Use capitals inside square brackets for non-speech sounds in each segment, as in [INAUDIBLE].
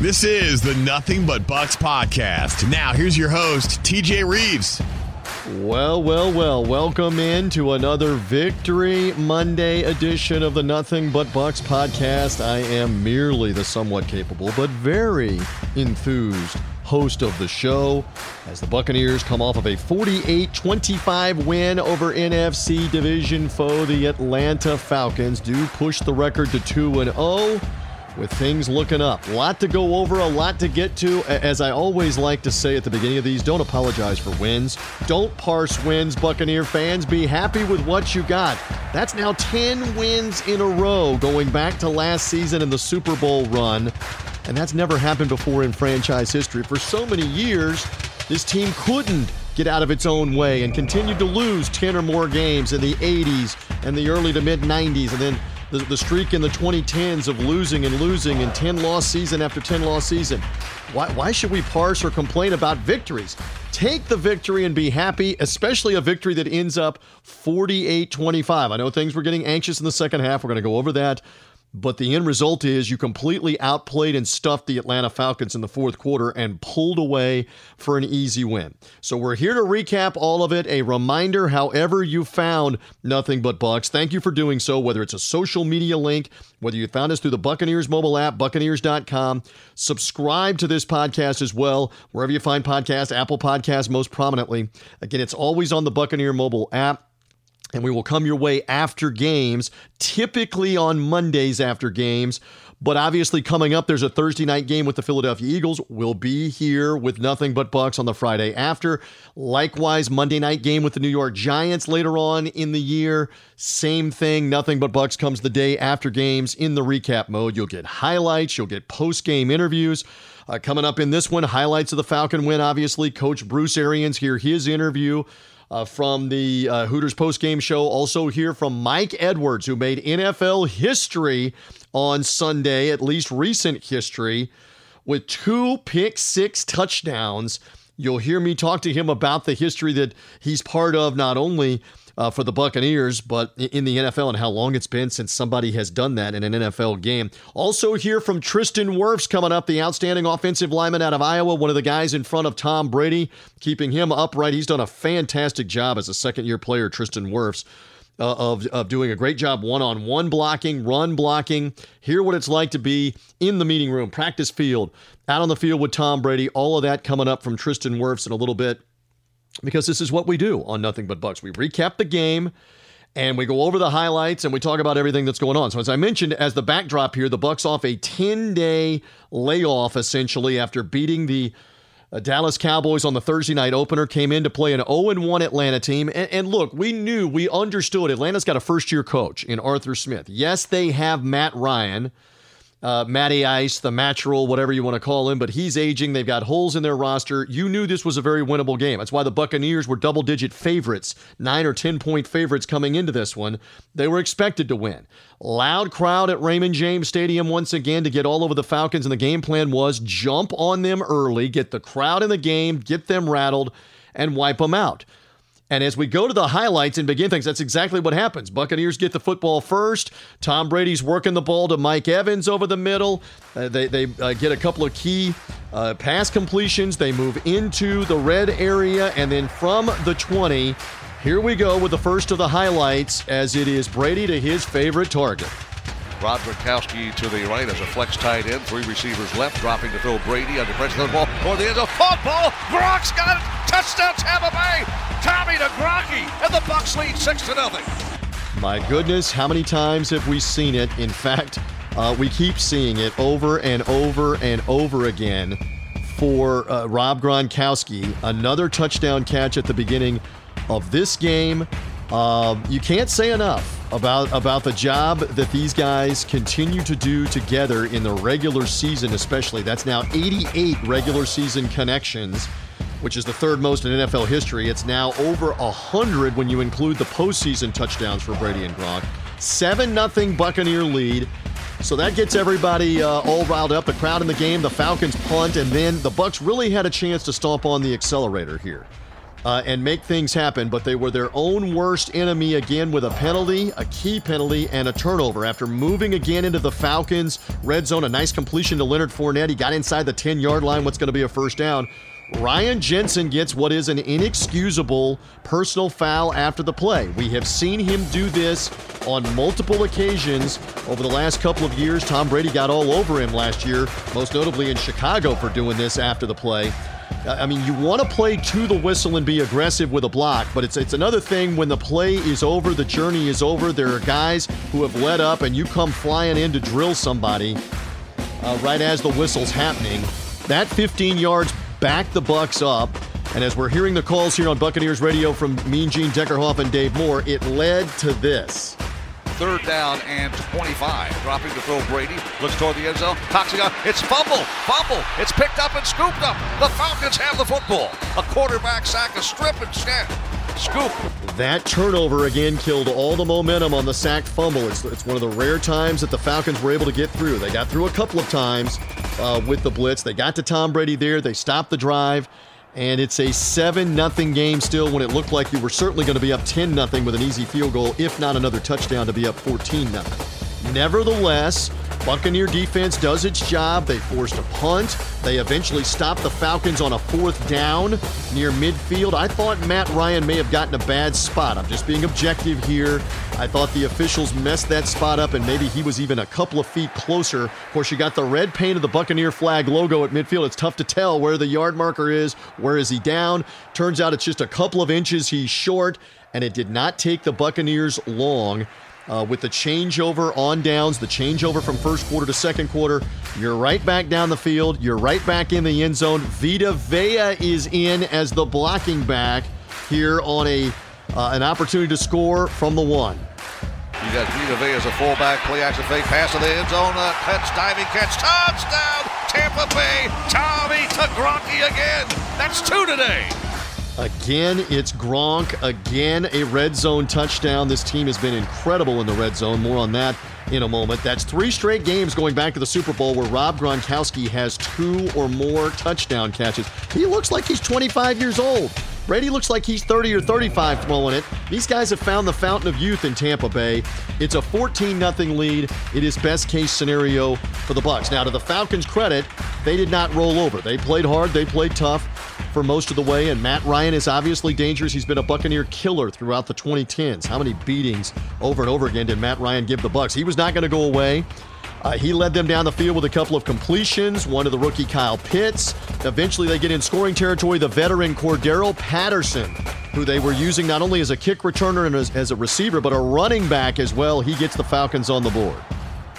This is the Nothing But Bucks podcast. Now, here's your host, TJ Rives. Well, well, well, welcome in to another Victory Monday edition of the Nothing But Bucks podcast. I am merely the somewhat capable but very enthused host of the show as the Buccaneers come off of a 48 25 win over NFC division foe, the Atlanta Falcons, do push the record to 2 0 with things looking up. A lot to go over, a lot to get to. As I always like to say at the beginning of these, don't apologize for wins. Don't parse wins, Buccaneer fans. Be happy with what you got. That's now 10 wins in a row going back to last season in the Super Bowl run. And that's never happened before in franchise history. For so many years, this team couldn't get out of its own way and continued to lose 10 or more games in the 80s and the early to mid 90s and then the, the streak in the 2010s of losing and losing and 10 loss season after 10 loss season. Why, why should we parse or complain about victories? Take the victory and be happy, especially a victory that ends up 48 25. I know things were getting anxious in the second half. We're going to go over that. But the end result is you completely outplayed and stuffed the Atlanta Falcons in the fourth quarter and pulled away for an easy win. So we're here to recap all of it. A reminder, however, you found nothing but Bucks. Thank you for doing so, whether it's a social media link, whether you found us through the Buccaneers mobile app, Buccaneers.com. Subscribe to this podcast as well, wherever you find podcasts, Apple Podcasts most prominently. Again, it's always on the Buccaneer mobile app and we will come your way after games, typically on Mondays after games. But obviously, coming up, there's a Thursday night game with the Philadelphia Eagles. We'll be here with nothing but Bucks on the Friday after. Likewise, Monday night game with the New York Giants later on in the year. Same thing. Nothing but Bucks comes the day after games in the recap mode. You'll get highlights, you'll get post game interviews. Uh, coming up in this one, highlights of the Falcon win, obviously. Coach Bruce Arians here, his interview uh, from the uh, Hooters post-game show. Also hear from Mike Edwards, who made NFL history on Sunday, at least recent history, with two pick six touchdowns. You'll hear me talk to him about the history that he's part of, not only uh, for the Buccaneers, but in the NFL and how long it's been since somebody has done that in an NFL game. Also, hear from Tristan Wirfs coming up, the outstanding offensive lineman out of Iowa, one of the guys in front of Tom Brady, keeping him upright. He's done a fantastic job as a second year player, Tristan Wirfs. Uh, of, of doing a great job one on one blocking, run blocking. Hear what it's like to be in the meeting room, practice field, out on the field with Tom Brady. All of that coming up from Tristan Wirfs in a little bit because this is what we do on Nothing But Bucks. We recap the game and we go over the highlights and we talk about everything that's going on. So as I mentioned as the backdrop here, the Bucks off a 10-day layoff essentially after beating the uh, Dallas Cowboys on the Thursday night opener came in to play an 0-1 Atlanta team. And, and look, we knew, we understood Atlanta's got a first-year coach in Arthur Smith. Yes, they have Matt Ryan, uh, Matty Ice, the natural, whatever you want to call him, but he's aging. They've got holes in their roster. You knew this was a very winnable game. That's why the Buccaneers were double digit favorites, nine or 10 point favorites coming into this one. They were expected to win. Loud crowd at Raymond James Stadium once again to get all over the Falcons, and the game plan was jump on them early, get the crowd in the game, get them rattled, and wipe them out. And as we go to the highlights and begin things, that's exactly what happens. Buccaneers get the football first. Tom Brady's working the ball to Mike Evans over the middle. Uh, they they uh, get a couple of key uh, pass completions. They move into the red area. And then from the 20, here we go with the first of the highlights as it is Brady to his favorite target. Rob Gronkowski to the right as a flex tight end. Three receivers left, dropping to Phil Brady under pressure. The ball toward the end of football. Gronk's got it. Touchdown Tampa Bay. Tommy to Gronky, and the Bucks lead six to nothing. My goodness, how many times have we seen it? In fact, uh, we keep seeing it over and over and over again for uh, Rob Gronkowski. Another touchdown catch at the beginning of this game. Uh, you can't say enough about about the job that these guys continue to do together in the regular season, especially. That's now 88 regular season connections, which is the third most in NFL history. It's now over 100 when you include the postseason touchdowns for Brady and Gronk. 7 0 Buccaneer lead. So that gets everybody uh, all riled up. The crowd in the game, the Falcons punt, and then the Bucks really had a chance to stomp on the accelerator here. Uh, and make things happen, but they were their own worst enemy again with a penalty, a key penalty, and a turnover. After moving again into the Falcons' red zone, a nice completion to Leonard Fournette. He got inside the 10 yard line, what's going to be a first down. Ryan Jensen gets what is an inexcusable personal foul after the play. We have seen him do this on multiple occasions over the last couple of years. Tom Brady got all over him last year, most notably in Chicago for doing this after the play. I mean, you want to play to the whistle and be aggressive with a block, but it's it's another thing when the play is over, the journey is over. There are guys who have led up, and you come flying in to drill somebody uh, right as the whistle's happening. That 15 yards back the Bucks up. And as we're hearing the calls here on Buccaneers Radio from Mean Gene Deckerhoff and Dave Moore, it led to this. Third down and 25. Dropping to throw Brady. Looks toward the end zone. Out. It's fumble. Fumble. It's picked up and scooped up. The Falcons have the football. A quarterback sack, a strip and snap. Scoop. That turnover again killed all the momentum on the sacked fumble. It's, it's one of the rare times that the Falcons were able to get through. They got through a couple of times uh, with the blitz. They got to Tom Brady there. They stopped the drive. And it's a 7 0 game still when it looked like you were certainly going to be up 10 0 with an easy field goal, if not another touchdown to be up 14 0. Nevertheless, Buccaneer defense does its job. They forced a punt. They eventually stopped the Falcons on a fourth down near midfield. I thought Matt Ryan may have gotten a bad spot. I'm just being objective here. I thought the officials messed that spot up, and maybe he was even a couple of feet closer. Of course, you got the red paint of the Buccaneer flag logo at midfield. It's tough to tell where the yard marker is. Where is he down? Turns out it's just a couple of inches he's short, and it did not take the Buccaneers long uh, with the changeover on downs, the changeover from first quarter to second quarter. You're right back down the field. You're right back in the end zone. Vita Vea is in as the blocking back here on a uh, an opportunity to score from the one. You got Vita Vea as a fullback, play action fake, pass to the end zone, uh, catch, diving catch, touchdown, Tampa Bay, Tommy to again. That's two today. Again, it's Gronk. Again, a red zone touchdown. This team has been incredible in the red zone. More on that in a moment. That's three straight games going back to the Super Bowl where Rob Gronkowski has two or more touchdown catches. He looks like he's 25 years old. Brady looks like he's 30 or 35 throwing it. These guys have found the fountain of youth in Tampa Bay. It's a 14 0 lead. It is best case scenario for the Bucks. Now, to the Falcons' credit, they did not roll over. They played hard, they played tough for most of the way, and Matt Ryan is obviously dangerous. He's been a Buccaneer killer throughout the 2010s. How many beatings over and over again did Matt Ryan give the Bucks? He was not going to go away. Uh, he led them down the field with a couple of completions, one to the rookie Kyle Pitts. Eventually, they get in scoring territory. The veteran Cordarrelle Patterson, who they were using not only as a kick returner and as, as, a receiver, but a running back as well. He gets the Falcons on the board.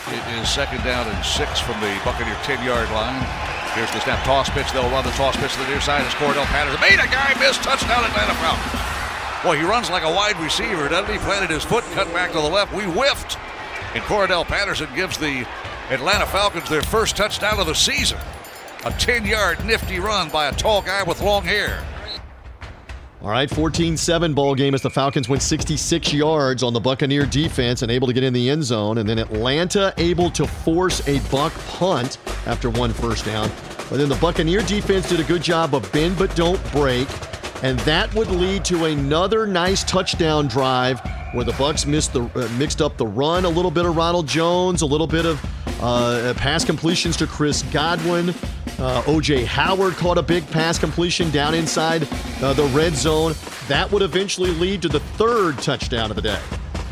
It is second down and six from the Buccaneer 10 yard line. Here's the snap, toss pitch. They'll run the toss pitch to the near side. It's Cordarrelle Patterson. Made a guy miss. Touchdown, Atlanta Falcons. Boy, he runs like a wide receiver, doesn't he? Planted his foot, cut back to the left. We whiffed. And Cordarrelle Patterson gives the Atlanta Falcons their first touchdown of the season. A 10 yard nifty run by a tall guy with long hair. All right, 14 7 ball game as the Falcons went 66 yards on the Buccaneer defense and able to get in the end zone. And then Atlanta able to force a buck punt after one first down. But then the Buccaneer defense did a good job of bend but don't break. And that would lead to another nice touchdown drive where the Bucks missed the uh, mixed up the run a little bit of Ronald Jones, a little bit of uh, pass completions to Chris Godwin. Uh, OJ Howard caught a big pass completion down inside uh, the red zone. That would eventually lead to the third touchdown of the day.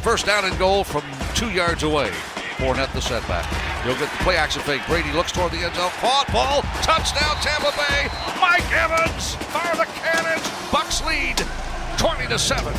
First down and goal from two yards away. Fournette the setback. He'll get the play action fake. Brady looks toward the end zone. Caught ball. Touchdown Tampa Bay. Mike Evans. Fire the cannons. Bucks lead 20 to 7.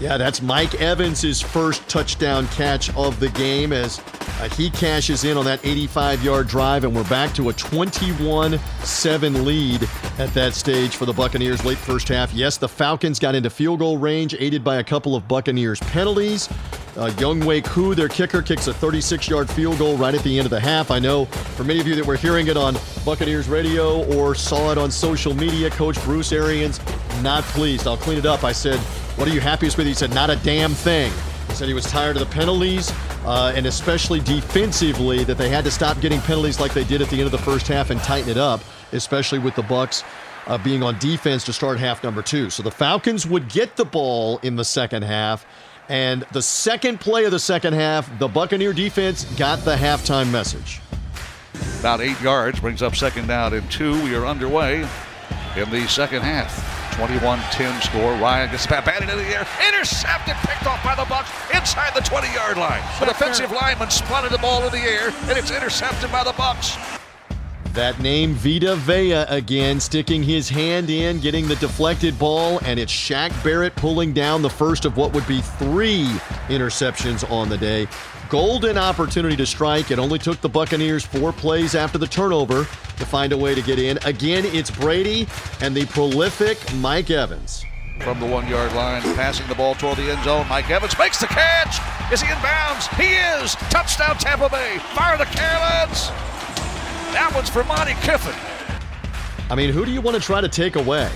Yeah, that's Mike Evans' first touchdown catch of the game as uh, he cashes in on that 85 yard drive, and we're back to a 21 7 lead at that stage for the Buccaneers late first half. Yes, the Falcons got into field goal range, aided by a couple of Buccaneers penalties. Uh, Younghoe Koo, their kicker, kicks a 36 yard field goal right at the end of the half. I know for many of you that were hearing it on Buccaneers radio or saw it on social media, Coach Bruce Arians, not pleased. I'll clean it up. I said, what are you happiest with? He said, Not a damn thing. He said he was tired of the penalties, uh, and especially defensively, that they had to stop getting penalties like they did at the end of the first half and tighten it up, especially with the Bucks uh, being on defense to start half number two. So the Falcons would get the ball in the second half. And the second play of the second half, the Buccaneer defense got the halftime message. About eight yards brings up second down and two. We are underway in the second half. 21-10 score. Ryan gets bat batted in the air, intercepted, picked off by the Bucks inside the 20-yard line. The defensive lineman spotted the ball in the air, and it's intercepted by the Bucks. That name, Vita Vea, again, sticking his hand in, getting the deflected ball, and it's Shaq Barrett pulling down the first of what would be three interceptions on the day. Golden opportunity to strike. It only took the Buccaneers four plays after the turnover to find a way to get in. Again, it's Brady and the prolific Mike Evans. From the one yard line, passing the ball toward the end zone. Mike Evans makes the catch. Is he in bounds? He is. Touchdown, Tampa Bay. Fire the cannons. That one's for Monte Kiffin. I mean, who do you want to try to take away?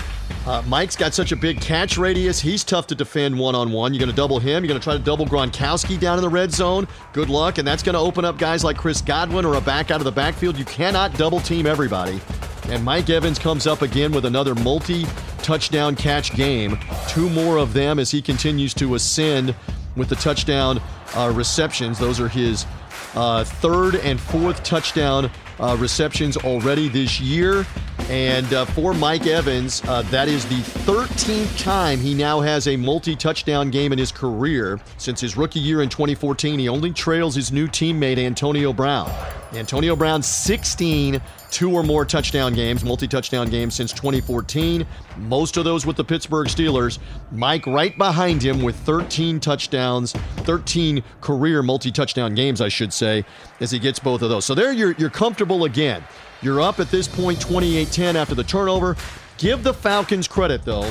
Uh, Mike's got such a big catch radius. He's tough to defend one on one. You're going to double him. You're going to try to double Gronkowski down in the red zone. Good luck. And that's going to open up guys like Chris Godwin or a back out of the backfield. You cannot double team everybody. And Mike Evans comes up again with another multi touchdown catch game. Two more of them as he continues to ascend with the touchdown uh, receptions. Those are his uh, third and fourth touchdown uh, receptions already this year. And uh, for Mike Evans, uh, that is the 13th time he now has a multi touchdown game in his career. Since his rookie year in 2014, he only trails his new teammate, Antonio Brown. Antonio Brown, 16 two or more touchdown games, multi touchdown games since 2014. Most of those with the Pittsburgh Steelers. Mike right behind him with 13 touchdowns, 13 career multi touchdown games, I should say, as he gets both of those. So there you're, you're comfortable again. You're up at this point 28 10 after the turnover. Give the Falcons credit, though.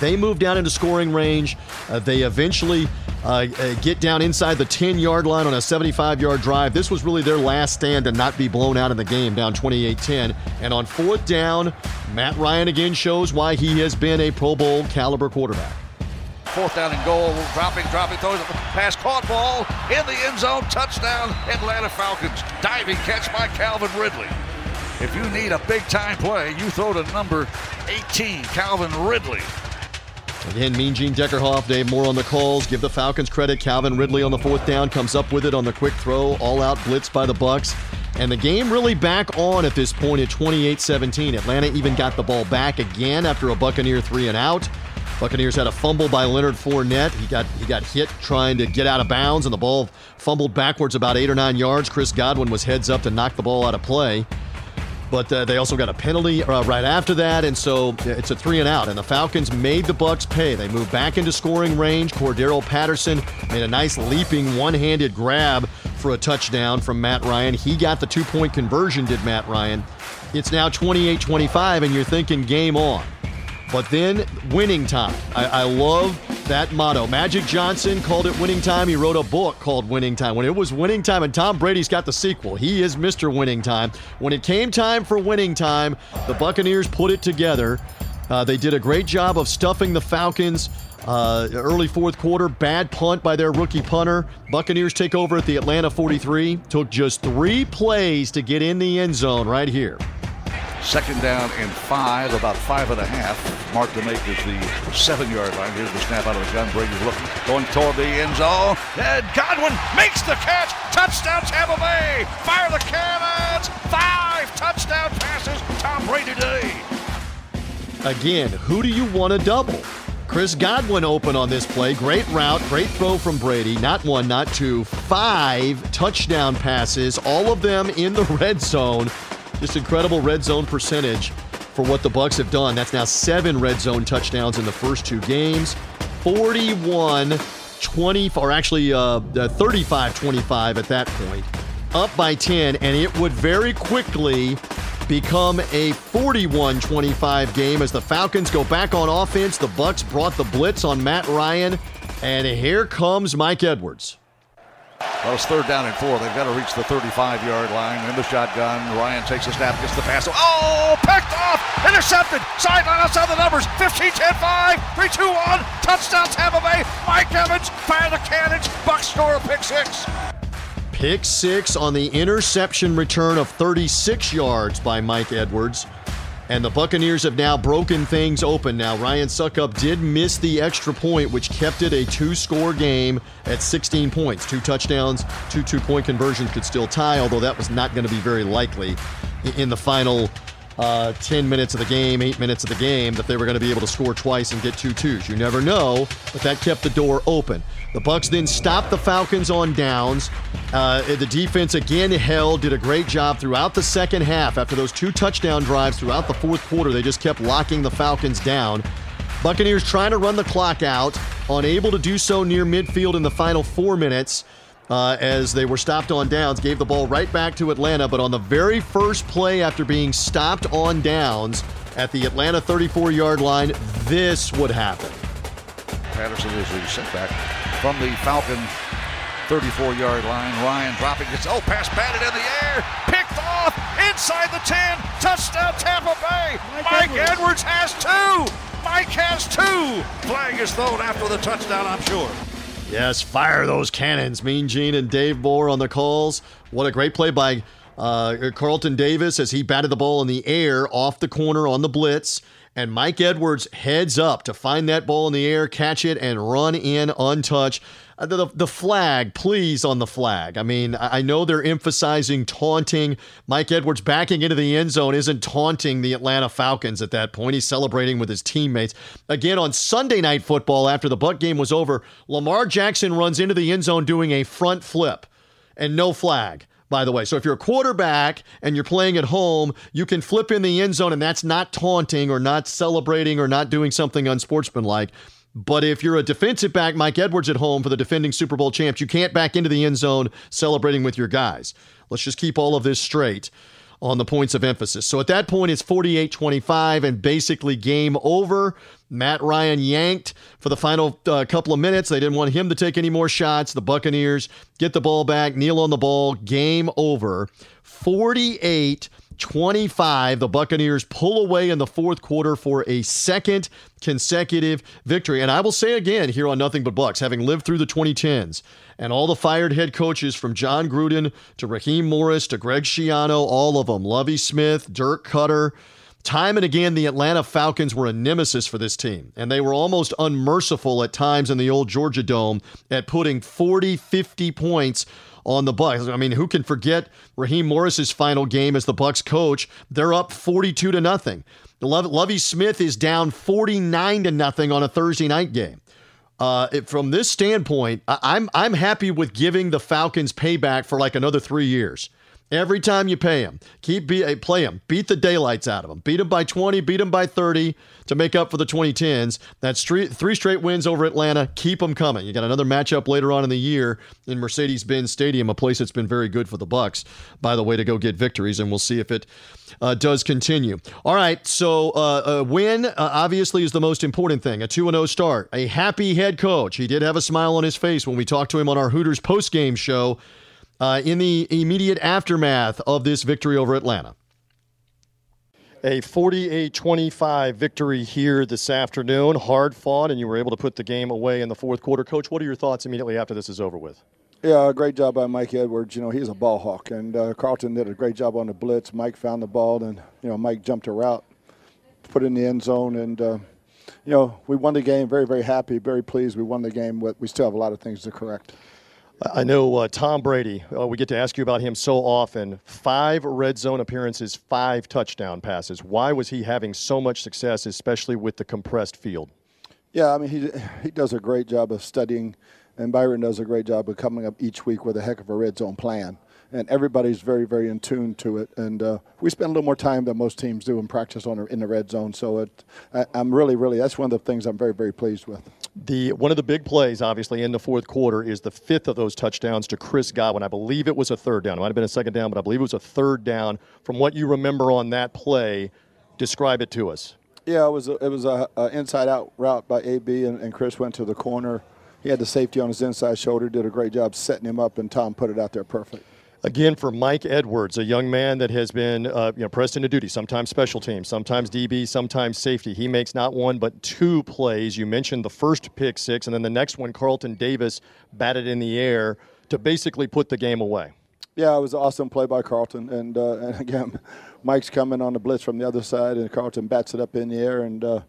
They move down into scoring range. Uh, they eventually uh, uh, get down inside the 10 yard line on a 75 yard drive. This was really their last stand to not be blown out in the game, down 28 10. And on fourth down, Matt Ryan again shows why he has been a Pro Bowl caliber quarterback. Fourth down and goal, dropping, dropping, throws a pass, caught ball in the end zone, touchdown, Atlanta Falcons. Diving catch by Calvin Ridley. If you need a big time play, you throw to number 18, Calvin Ridley. Again, Mean Gene Deckerhoff, Dave Moore on the calls. Give the Falcons credit. Calvin Ridley on the fourth down comes up with it on the quick throw. All out blitz by the Bucks. And the game really back on at this point at 28-17. Atlanta even got the ball back again after a Buccaneer three and out. Buccaneers had a fumble by Leonard Fournette. He got he got hit trying to get out of bounds, and the ball fumbled backwards about eight or nine yards. Chris Godwin was heads up to knock the ball out of play. But uh, they also got a penalty uh, right after that, and so it's a three and out. And the Falcons made the Bucks pay. They moved back into scoring range. Cordarrelle Patterson made a nice leaping one-handed grab for a touchdown from Matt Ryan. He got the two-point conversion, did Matt Ryan. It's now 28-25, and you're thinking game on. But then winning time. I, I, love that motto. Magic Johnson called it winning time. He wrote a book called Winning Time. When it was winning time, and Tom Brady's got the sequel, he is Mr. Winning Time. When it came time for winning time, the Buccaneers put it together. Uh, they did a great job of stuffing the Falcons. Uh, early fourth quarter, bad punt by their rookie punter. Buccaneers take over at the Atlanta 43. Took just three plays to get in the end zone right here. Second down and five, about five and a half. Mark to make is the seven yard line. Here's the snap out of the gun. Brady's looking, going toward the end zone. And Godwin makes the catch. Touchdown, Tampa Bay. Fire the cannons. Five touchdown passes. Tom Brady today. Again, who do you want to double? Chris Godwin open on this play. Great route, great throw from Brady. Not one, not two, five touchdown passes, all of them in the [LAUGHS] red zone. Just incredible red zone percentage for what the Bucks have done. That's now seven red zone touchdowns in the first two games. 41 20, or actually uh, 35 25 at that point. Up by 10, and it would very quickly become a 41-25 game as the Falcons go back on offense. The Bucks brought the blitz on Matt Ryan, and here comes Mike Edwards. Well, it's third down and four. They've got to reach the 35 yard line in the shotgun. Ryan takes a snap, gets the pass. Oh, picked off, intercepted, sideline outside the numbers. 15 10 5, 3 2 1, touchdown Tampa Bay. Mike Evans, fire the cannons. Bucks score pick six. Pick six on the interception return of 36 yards by Mike Edwards. And the Buccaneers have now broken things open. Now, Ryan Succop did miss the extra point, which kept it a two score game at 16 points. Two touchdowns, two two point conversions could still tie, although that was not going to be very likely in the final uh, 10 minutes of the game, 8 minutes of the game, that they were going to be able to score twice and get two twos. You never know, but that kept the door open. The Bucks then stopped the Falcons on downs. Uh, the defense again held, did a great job throughout the second half. After those two touchdown drives throughout the fourth quarter, they just kept locking the Falcons down. Buccaneers trying to run the clock out, unable to do so near midfield in the final four minutes uh, as they were stopped on downs, gave the ball right back to Atlanta. But on the very first play after being stopped on downs at the Atlanta 34 yard line, this would happen. Patterson is the setback from the Falcon 34 yard line. Ryan dropping it. Oh, pass batted in the air. Picked off inside the 10. Touchdown, Tampa Bay. Mike, Mike Edwards. Edwards has two. Mike has two. Flag is thrown after the touchdown, I'm sure. Yes, fire those cannons. Mean Gene and Dave Moore on the calls. What a great play by uh, Carlton Davis as he batted the ball in the air off the corner on the blitz. And Mike Edwards heads up to find that ball in the air, catch it, and run in untouched. Uh, the, the flag, please, on the flag. I mean, I know they're emphasizing taunting. Mike Edwards backing into the end zone isn't taunting the Atlanta Falcons at that point. He's celebrating with his teammates. Again, on Sunday Night Football, after the Buck game was over, Lamar Jackson runs into the end zone doing a front flip and no flag by the way. So if you're a quarterback and you're playing at home, you can flip in the end zone, and that's not taunting or not celebrating or not doing something unsportsmanlike. But if you're a defensive back, Mike Edwards at home for the defending Super Bowl champs, you can't back into the end zone celebrating with your guys. Let's just keep all of this straight on the points of emphasis. So at that point, it's 48 25 and basically game over. Matt Ryan yanked for the final uh, couple of minutes. They didn't want him to take any more shots. The Buccaneers get the ball back, kneel on the ball, game over. 48 25. The Buccaneers pull away in the fourth quarter for a second consecutive victory. And I will say again here on Nothing But Bucks, having lived through the 2010s and all the fired head coaches from Jon Gruden to Raheem Morris to Greg Schiano, all of them, Lovie Smith, Dirk Koetter. Time and again, the Atlanta Falcons were a nemesis for this team, and they were almost unmerciful at times in the old Georgia Dome at putting 40, 50 points on the Bucks. I mean, who can forget Raheem Morris's final game as the Bucks coach? They're up 42 to nothing. Lovie Smith is down 49 to nothing on a Thursday night game. Uh, it, from this standpoint, I, I'm I'm happy with giving the Falcons payback for like another three years. Every time you pay them, keep be, play them, beat the daylights out of them, beat them by 20, beat them by 30 to make up for the 2010s. That's three, three straight wins over Atlanta. Keep them coming. You got another matchup later on in the year in Mercedes-Benz Stadium, a place that's been very good for the Bucks, by the way, to go get victories, and we'll see if it uh, does continue. All right, so uh, a win uh, obviously is the most important thing. A 2 0 start. A happy head coach. He did have a smile on his face when we talked to him on our Hooters post-game show uh, in the immediate aftermath of this victory over Atlanta. A 48 25 victory here this afternoon. Hard fought, and you were able to put the game away in the fourth quarter. Coach, what are your thoughts immediately after this is over with? Yeah, great job by Mike Edwards. You know, he's a ball hawk, and uh, Carlton did a great job on the blitz. Mike found the ball, and, you know, Mike jumped a route, put it in the end zone, and, uh, you know, we won the game. Very, very happy, very pleased. We won the game, but we still have a lot of things to correct. I know uh, Tom Brady, uh, we get to ask you about him so often. Five red zone appearances, five touchdown passes. Why was he having so much success, especially with the compressed field? Yeah, I mean, he, he does a great job of studying, and Byron does a great job of coming up each week with a heck of a red zone plan and everybody's very, very in tune to it. And uh, we spend a little more time than most teams do in practice on in the red zone. So it, I, am really, really that's one of the things I'm very, very pleased with. The one of the big plays, obviously, in the fourth quarter is the fifth of those touchdowns to Chris Godwin. I believe it was a third down. It might have been a second down, but I believe it was a third down. From what you remember on that play, describe it to us. Yeah, it was a, it was a, a inside out route by AB, and, and Chris went to the corner. He had the safety on his inside shoulder, did a great job setting him up, and Tom put it out there perfect. Again, for Mike Edwards, a young man that has been uh, you know, pressed into duty, sometimes special teams, sometimes DB, sometimes safety. He makes not one but two plays. You mentioned the first pick six, and then the next one, Carlton Davis batted in the air to basically put the game away. Yeah, it was an awesome play by Carlton, and uh, [LAUGHS] and again, Mike's coming on the blitz from the other side, and Carlton bats it up in the air and uh,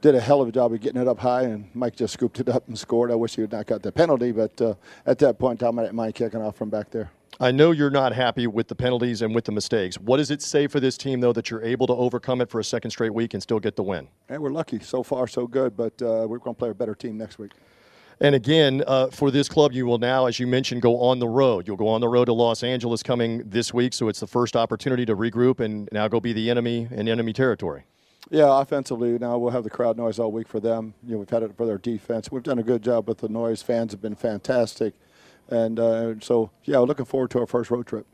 did a hell of a job of getting it up high, and Mike just scooped it up and scored. I wish he had not got the penalty, but uh, at that point, I'm at Mike kicking off from back there. I know you're not happy with the penalties and with the mistakes. What does it say for this team, though, that you're able to overcome it for a second straight week and still get the win? And we're lucky. So far, so good, but uh, we're going to play a better team next week. And again, uh, for this club, you will now, as you mentioned, go on the road. You'll go on the road to Los Angeles coming this week, so it's the first opportunity to regroup and now go be the enemy in enemy territory. Yeah, offensively, now we'll have the crowd noise all week for them. You know, we've had it for their defense. We've done a good job with the noise. Fans have been fantastic. And uh, so, yeah, looking forward to our first road trip.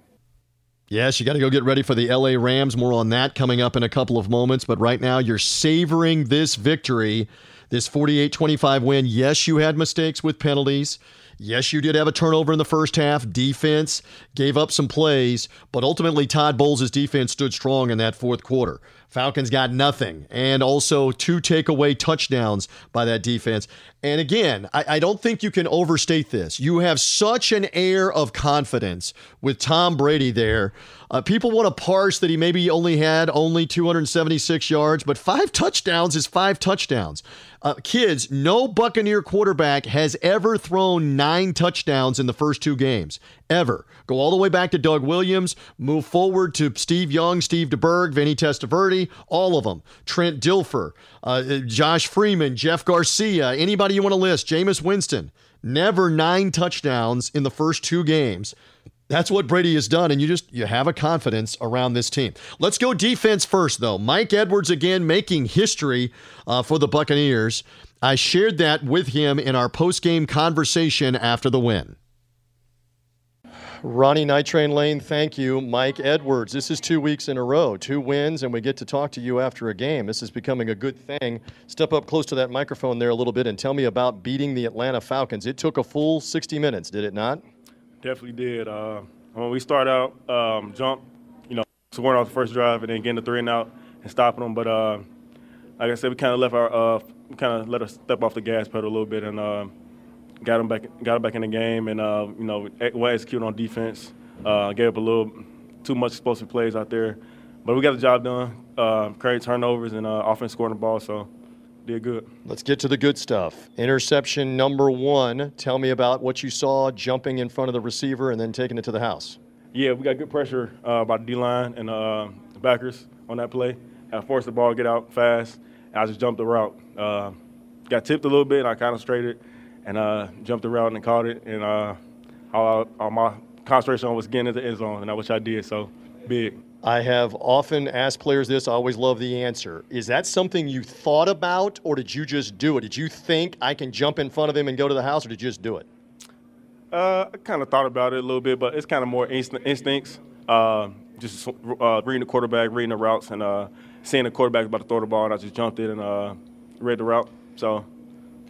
Yes, you got to go get ready for the LA Rams. More on that coming up in a couple of moments. But right now, you're savoring this victory this 48 25 win. Yes, you had mistakes with penalties. Yes, you did have a turnover in the first half. Defense gave up some plays, but ultimately Todd Bowles' defense stood strong in that fourth quarter. Falcons got nothing, and also two takeaway touchdowns by that defense. And again, I, I, don't think you can overstate this. You have such an air of confidence with Tom Brady there. Uh, people want to parse that he maybe only had only 276 yards, but five touchdowns is five touchdowns. Uh, kids, no Buccaneer quarterback has ever thrown nine touchdowns in the first two games ever. Go all the way back to Doug Williams, move forward to Steve Young, Steve DeBerg, Vinny Testaverde, all of them. Trent Dilfer, uh, Josh Freeman, Jeff Garcia, anybody you want to list, Jameis Winston. Never nine touchdowns in the first two games. That's what Brady has done, and you just you have a confidence around this team. Let's go defense first, though. Mike Edwards again making history uh, for the Buccaneers. I shared that with him in our post game conversation after the win. Ronnie Night Train Lane, thank you. Mike Edwards, this is two weeks in a row, two wins, and we get to talk to you after a game. This is becoming a good thing. Step up close to that microphone there a little bit and tell me about beating the Atlanta Falcons. It took a full 60 minutes, did it not? Definitely did. Uh, when we start out, um, jump, you know, scoring off the first drive and then getting the three and out and stopping them. But uh, like I said, we kind of left our, uh, kind of let us step off the gas pedal a little bit and uh, got them back got them back in the game, and uh, you know, well executed on defense. Uh, gave up a little too much explosive plays out there, but we got the job done. Uh, turnovers and offense scoring the ball, so did good. Let's get to the good stuff. Interception number one. Tell me about what you saw jumping in front of the receiver and then taking it to the house. Yeah, we got good pressure uh, by the D line and uh, the backers on that play. I forced the ball to get out fast, I just jumped the route. Uh, got tipped a little bit, and I kind of straighted and uh, jumped around and caught it. And uh, all, all, my concentration was getting into the end zone, and I wish I did. So big. I have often asked players this. I always love the answer. Is that something you thought about, or did you just do it? Did you think I can jump in front of him and go to the house, or did you just do it? Uh, I kind of thought about it a little bit, but it's kind of more inst- instincts. Uh, just uh, reading the quarterback, reading the routes, and uh, seeing the quarterback about to throw the ball, and I just jumped it and uh, read the route. So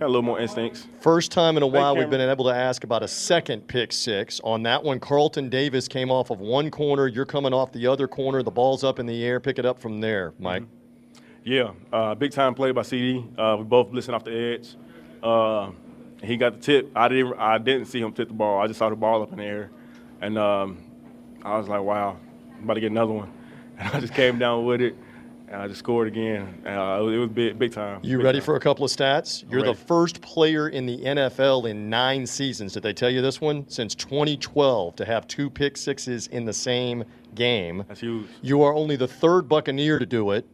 Got a little more instincts. First time in a while we've been able to ask about a second pick six. On that one, Carlton Davis came off of one corner. You're coming off the other corner. The ball's up in the air. Pick it up from there, Mike. Mm-hmm. Yeah, uh, big time play by CD. Uh, we both listened off the edge. Uh, he got the tip. I didn't. I didn't see him tip the ball. I just saw the ball up in the air, and um, I was like, "Wow, I'm about to get another one." [LAUGHS] And I just came down with it and I just scored again. Uh, it was big, big time. You big ready time. for a couple of stats? You're the first player in the NFL in nine seasons. Did they tell you this one? Since 2012 to have two pick sixes in the same game. That's huge. You are only the third Buccaneer to do it.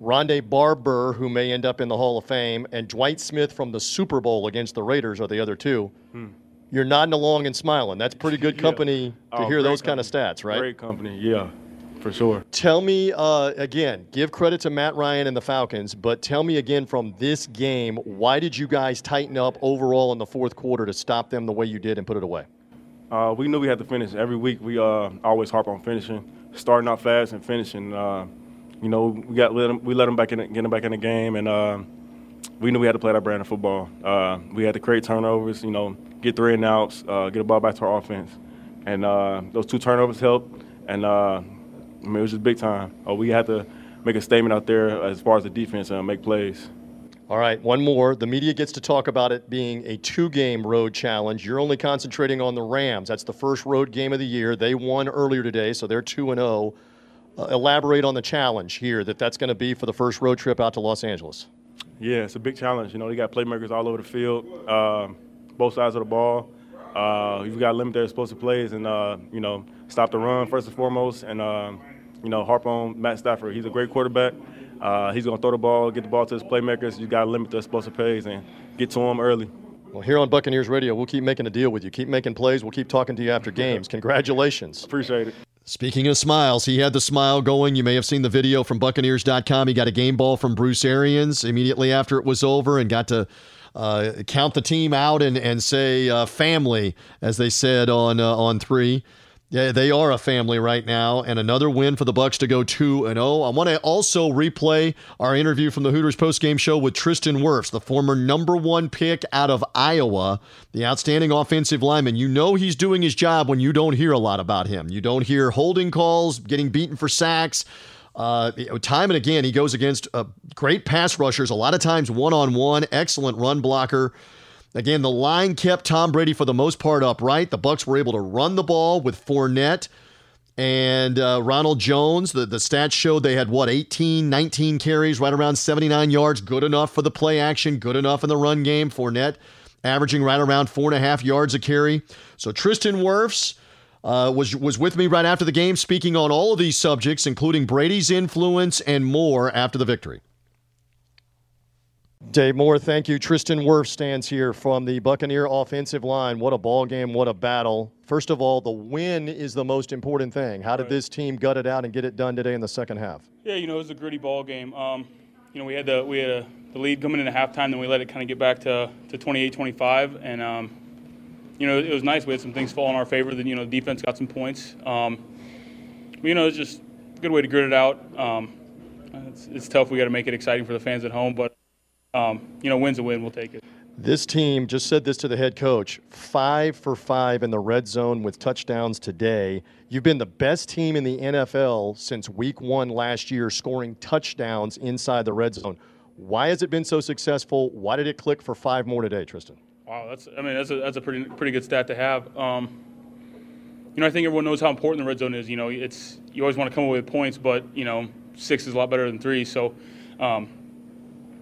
Rondé Barber, who may end up in the Hall of Fame, and Dwight Smith from the Super Bowl against the Raiders are the other two. Hmm. You're nodding along and smiling. That's pretty good [LAUGHS] company yeah. to oh, hear those company. kind of stats, right? Great company, yeah for sure. Tell me uh, again, give credit to Matt Ryan and the Falcons, but tell me again from this game, why did you guys tighten up overall in the fourth quarter to stop them the way you did and put it away? Uh, we knew we had to finish. Every week we uh, always harp on finishing, starting out fast and finishing. Uh, you know, we got let them, we let them back in, get them back in the game, and uh, we knew we had to play that brand of football. Uh, we had to create turnovers. You know, get three and outs, get the ball back to our offense, and those two turnovers helped. And I mean, it was just big time. Uh, we had to make a statement out there as far as the defense and make plays. All right, one more. The media gets to talk about it being a two game road challenge. You're only concentrating on the Rams. That's the first road game of the year. They won earlier today, so they're 2 and 0. Uh, elaborate on the challenge here that that's going to be for the first road trip out to Los Angeles. Yeah, it's a big challenge. You know, they got playmakers all over the field, uh, both sides of the ball. Uh, you've got to limit their explosive plays and, uh, you know, stop the run first and foremost and, uh, you know, harp on Matt Stafford. He's a great quarterback. Uh, he's going to throw the ball, get the ball to his playmakers. You got to limit the explosive plays and get to them early. Well, here on Buccaneers Radio, we'll keep making a deal with you. Keep making plays. We'll keep talking to you after games. Congratulations. Appreciate it. Speaking of smiles, he had the smile going. You may have seen the video from Buccaneers.com. He got a game ball from Bruce Arians immediately after it was over and got to uh, count the team out and, and say uh, family, as they said on, uh, on three. Yeah, they are a family right now, and another win for the Bucks to go two and zero. I want to also replay our interview from the Hooters postgame show with Tristan Wirfs, the former number one pick out of Iowa, the outstanding offensive lineman. You know he's doing his job when you don't hear a lot about him. You don't hear holding calls, getting beaten for sacks. Uh, time and again, he goes against uh, great pass rushers. A lot of times one on one, excellent run blocker. Again, the line kept Tom Brady for the most part upright. The Bucks were able to run the ball with Fournette and uh, Ronald Jones. The, the stats showed they had, what, 18, 19 carries, right around 79 yards. Good enough for the play action, good enough in the run game. Fournette averaging right around four and a half yards a carry. So Tristan Wirfs uh, was, was with me right after the game, speaking on all of these subjects, including Brady's influence and more after the victory. Dave Moore, thank you. Tristan Wirf stands here from the Buccaneer offensive line. What a ball game, what a battle. First of all, the win is the most important thing. How did right. this team gut it out and get it done today in the second half? Yeah, you know, it was a gritty ball game. Um, you know, we had the we had a, the lead coming into halftime, then we let it kind of get back to to 28-25, and um, you know, it was nice. We had some things fall in our favor. That you know, the defense got some points. Um, you know, it's just a good way to grit it out. Um, it's, it's tough. We got to make it exciting for the fans at home, but um, you know, win's a win. We'll take it. This team just said this to the head coach five for five in the red zone with touchdowns today. You've been the best team in the NFL since week one last year, scoring touchdowns inside the red zone. Why has it been so successful? Why did it click for five more today, Tristan? Wow, that's I mean that's a that's a pretty pretty good stat to have. Um, you know, I think everyone knows how important the red zone is. You know, it's you always want to come away with points, but you know, six is a lot better than three. So, um,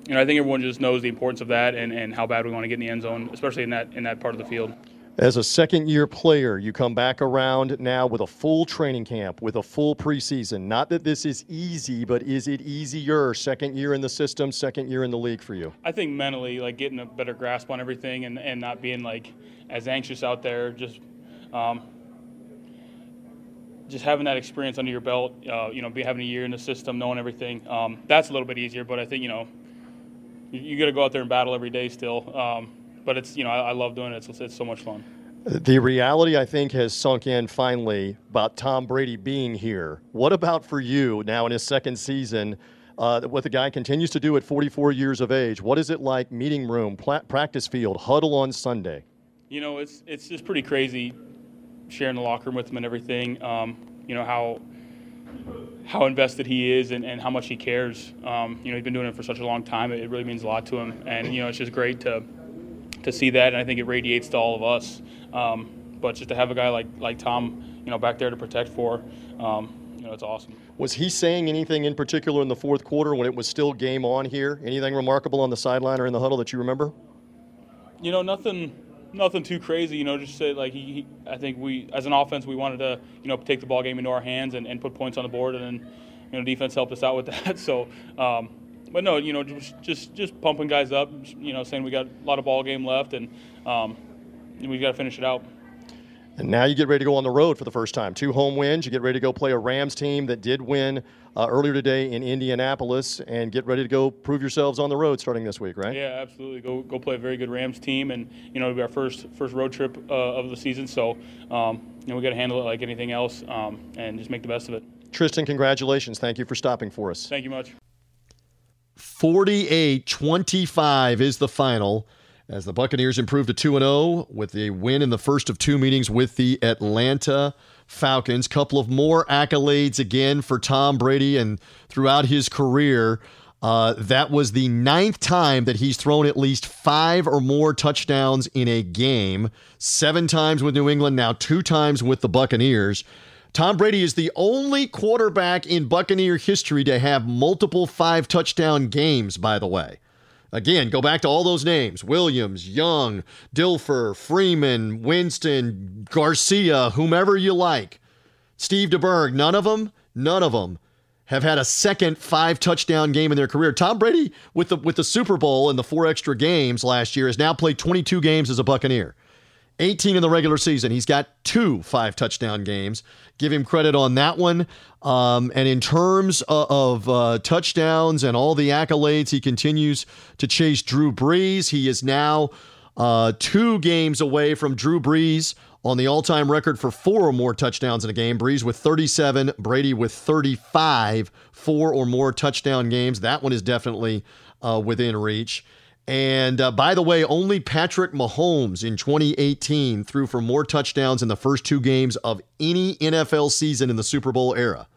you know, I think everyone just knows the importance of that and, and how bad we want to get in the end zone, especially in that in that part of the field. As a second year player, you come back around now with a full training camp, with a full preseason. Not that this is easy, but is it easier? Second year in the system, second year in the league for you? I think mentally, like getting a better grasp on everything and, and not being like as anxious out there, just um, just having that experience under your belt, uh, you know, be having a year in the system, knowing everything, um, that's a little bit easier. But I think you know you, you got to go out there and battle every day still. Um, but it's you know I, I love doing it. It's, it's so much fun. The reality, I think, has sunk in finally about Tom Brady being here. What about for you now in his second season? Uh, what the guy continues to do at 44 years of age. What is it like? Meeting room, pla- practice field, huddle on Sunday. You know, it's it's just pretty crazy sharing the locker room with him and everything. Um, you know how how invested he is and, and how much he cares. Um, you know, he's been doing it for such a long time. It, really means a lot to him, and you know, it's just great to to see that, and I think it radiates to all of us. Um, but just to have a guy like like Tom, you know, back there to protect for, um, you know, it's awesome. Was he saying anything in particular in the fourth quarter when it was still game on here? Anything remarkable on the sideline or in the huddle that you remember? You know, nothing nothing too crazy, you know. Just say like he, he, I think we, as an offense, we wanted to, you know, take the ball game into our hands and, and put points on the board, and then, you know, defense helped us out with [LAUGHS] that. So, um, but no, you know, just just just pumping guys up, you know, saying we got a lot of ball game left, and um, we got to finish it out. And now you get ready to go on the road for the first time. Two home wins. You get ready to go play a Rams team that did win uh, earlier today in Indianapolis, and get ready to go prove yourselves on the road starting this week, right? Yeah, absolutely. Go go play a very good Rams team, and you know it'll be our first first road trip uh, of the season. So um, you know we got to handle it like anything else, um, and just make the best of it. Tristan, congratulations. Thank you for stopping for us. Thank you much. 48 25 is the final as the Buccaneers improved to 2 0 with a win in the first of two meetings with the Atlanta Falcons. Couple of more accolades again for Tom Brady and throughout his career. Uh, that was the ninth time that he's thrown at least five or more touchdowns in a game. Seven times with New England, now two times with the Buccaneers. Tom Brady is the only quarterback in Buccaneer history to have multiple five touchdown games, by the way. Again, go back to all those names Williams, Young, Dilfer, Freeman, Winston, Garcia, whomever you like. Steve DeBerg, none of them, none of them have had a second five touchdown game in their career. Tom Brady, with the with the Super Bowl and the four extra games last year, has now played 22 games as a Buccaneer. 18 in the regular season. He's got two five touchdown games. Give him credit on that one. Um, and in terms of, of uh, touchdowns and all the accolades, he continues to chase Drew Brees. He is now uh, two games away from Drew Brees on the all time record for four or more touchdowns in a game. Brees with 37, Brady with 35, four or more touchdown games. That one is definitely uh, within reach. And uh, by the way, only Patrick Mahomes in 2018 threw for more touchdowns in the first two games of any NFL season in the Super Bowl era.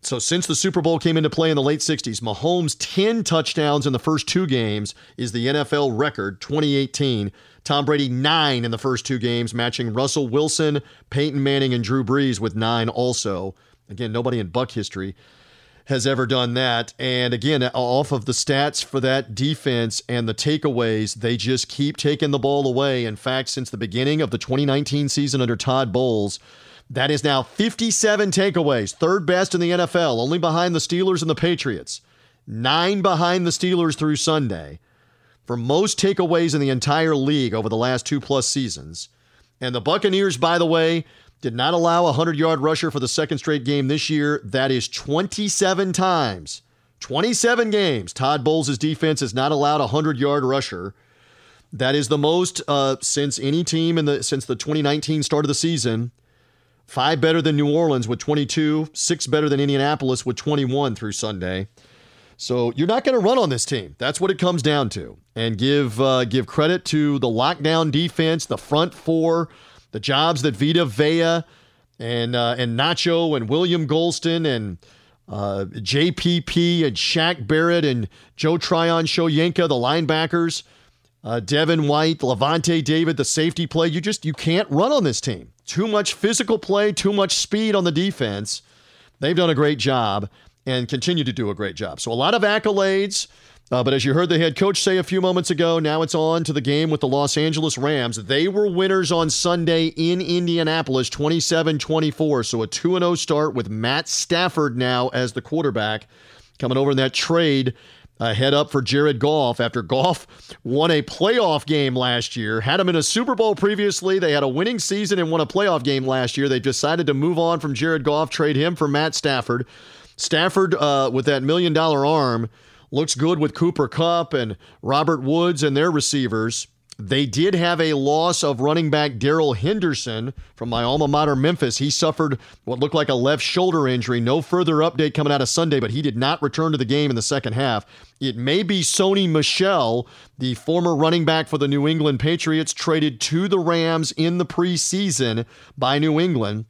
So since the Super Bowl came into play in the late 60s, Mahomes' 10 touchdowns in the first two games is the NFL record 2018. Tom Brady, nine in the first two games, matching Russell Wilson, Peyton Manning, and Drew Brees with nine also. Again, nobody in Buck history has ever done that. And again, off of the stats for that defense and the takeaways, they just keep taking the ball away. In fact, since the beginning of the 2019 season under Todd Bowles, that is now 57 takeaways, third best in the NFL, only behind the Steelers and the Patriots. Nine behind the Steelers through Sunday for most takeaways in the entire league over the last two plus seasons. And the Buccaneers, by the way, did not allow a 100 yard rusher for the second straight game this year. That is 27 times. 27 games. Todd Bowles' defense has not allowed a 100 yard rusher. That is the most uh, since any team in the since the 2019 start of the season. Five better than New Orleans with 22, six better than Indianapolis with 21 through Sunday. So you're not going to run on this team. That's what it comes down to. And give uh, give credit to the lockdown defense, the front four the jobs that Vita Vea and uh, and Nacho and William Gholston and uh, JPP and Shaq Barrett and Joe Tryon Shoyinka, the linebackers, uh, Devin White, Lavonte David, the safety play. You just you can't run on this team. Too much physical play, too much speed on the defense. They've done a great job and continue to do a great job. So a lot of accolades. Uh, but as you heard the head coach say a few moments ago, now it's on to the game with the Los Angeles Rams. They were winners on Sunday in Indianapolis, 27 24. So a 2 0 start with Matt Stafford now as the quarterback. Coming over in that trade, uh, head up for Jared Goff after Goff won a playoff game last year. Had him in a Super Bowl previously. They had a winning season and won a playoff game last year. They decided to move on from Jared Goff, trade him for Matt Stafford. Stafford, uh, with that million dollar arm, looks good with Cooper Kupp and Robert Woods and their receivers. They did have a loss of running back Darrell Henderson from my alma mater, Memphis. He suffered what looked like a left shoulder injury. No further update coming out of Sunday, but he did not return to the game in the second half. It may be Sony Michel, the former running back for the New England Patriots, traded to the Rams in the preseason by New England.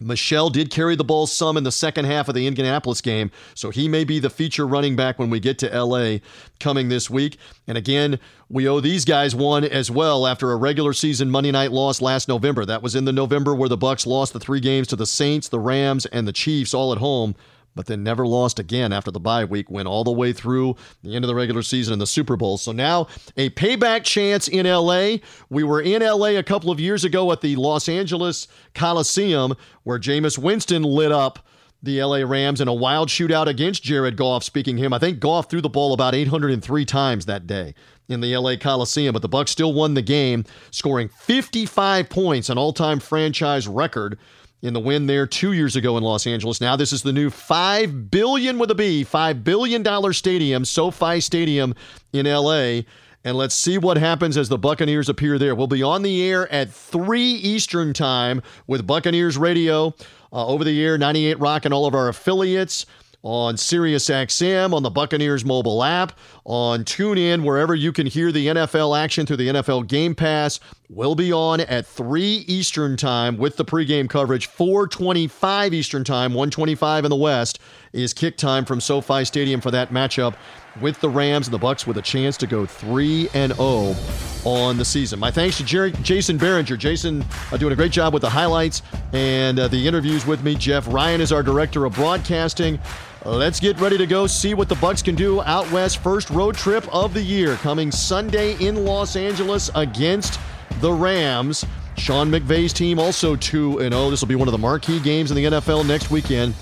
Michel did carry the ball some in the second half of the Indianapolis game, so he may be the feature running back when we get to LA coming this week. And again, we owe these guys one as well after a regular season Monday night loss last November. That was in the November where the Bucks lost the three games to the Saints, the Rams, and the Chiefs all at home but then never lost again after the bye week, went all the way through the end of the regular season and the Super Bowl. So now a payback chance in LA. We were in LA a couple of years ago at the Los Angeles Coliseum where Jameis Winston lit up the LA Rams in a wild shootout against Jared Goff. Speaking him, I think Goff threw the ball about 803 times that day in the LA Coliseum, but the Bucks still won the game, scoring 55 points, an all-time franchise record in the win there two years ago in Los Angeles. Now this is the new five billion with a B, five billion dollar stadium, SoFi Stadium in LA. And let's see what happens as the Buccaneers appear there. We'll be on the air at 3 Eastern Time with Buccaneers Radio uh, over the air, 98 Rock, and all of our affiliates on SiriusXM, on the Buccaneers mobile app, on TuneIn, wherever you can hear the NFL action through the NFL Game Pass. We'll be on at 3 Eastern Time with the pregame coverage. 425 Eastern Time, 125 in the West is kick time from SoFi Stadium for that matchup with the Rams and the Bucks with a chance to go 3 and 0 on the season. My thanks to Jerry, Jason Behringer. Jason uh, doing a great job with the highlights and uh, the interviews with me. Jeff Ryan is our director of broadcasting. Let's get ready to go see what the Bucks can do out west. First road trip of the year coming Sunday in Los Angeles against the Rams. Sean McVay's team also 2 0. This will be one of the marquee games in the NFL next weekend.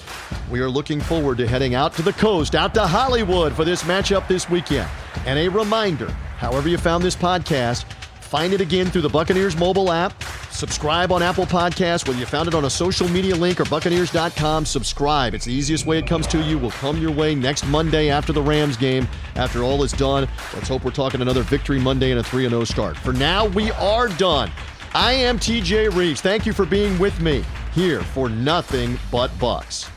We are looking forward to heading out to the coast, out to Hollywood for this matchup this weekend. And a reminder however you found this podcast, find it again through the Buccaneers mobile app. Subscribe on Apple Podcasts, whether you found it on a social media link or Buccaneers.com. Subscribe. It's the easiest way it comes to you. Will come your way next Monday after the Rams game. After all is done, let's hope we're talking another victory Monday and a 3 0 start. For now, we are done. I am TJ Rives. Thank you for being with me here for Nothing But Bucks.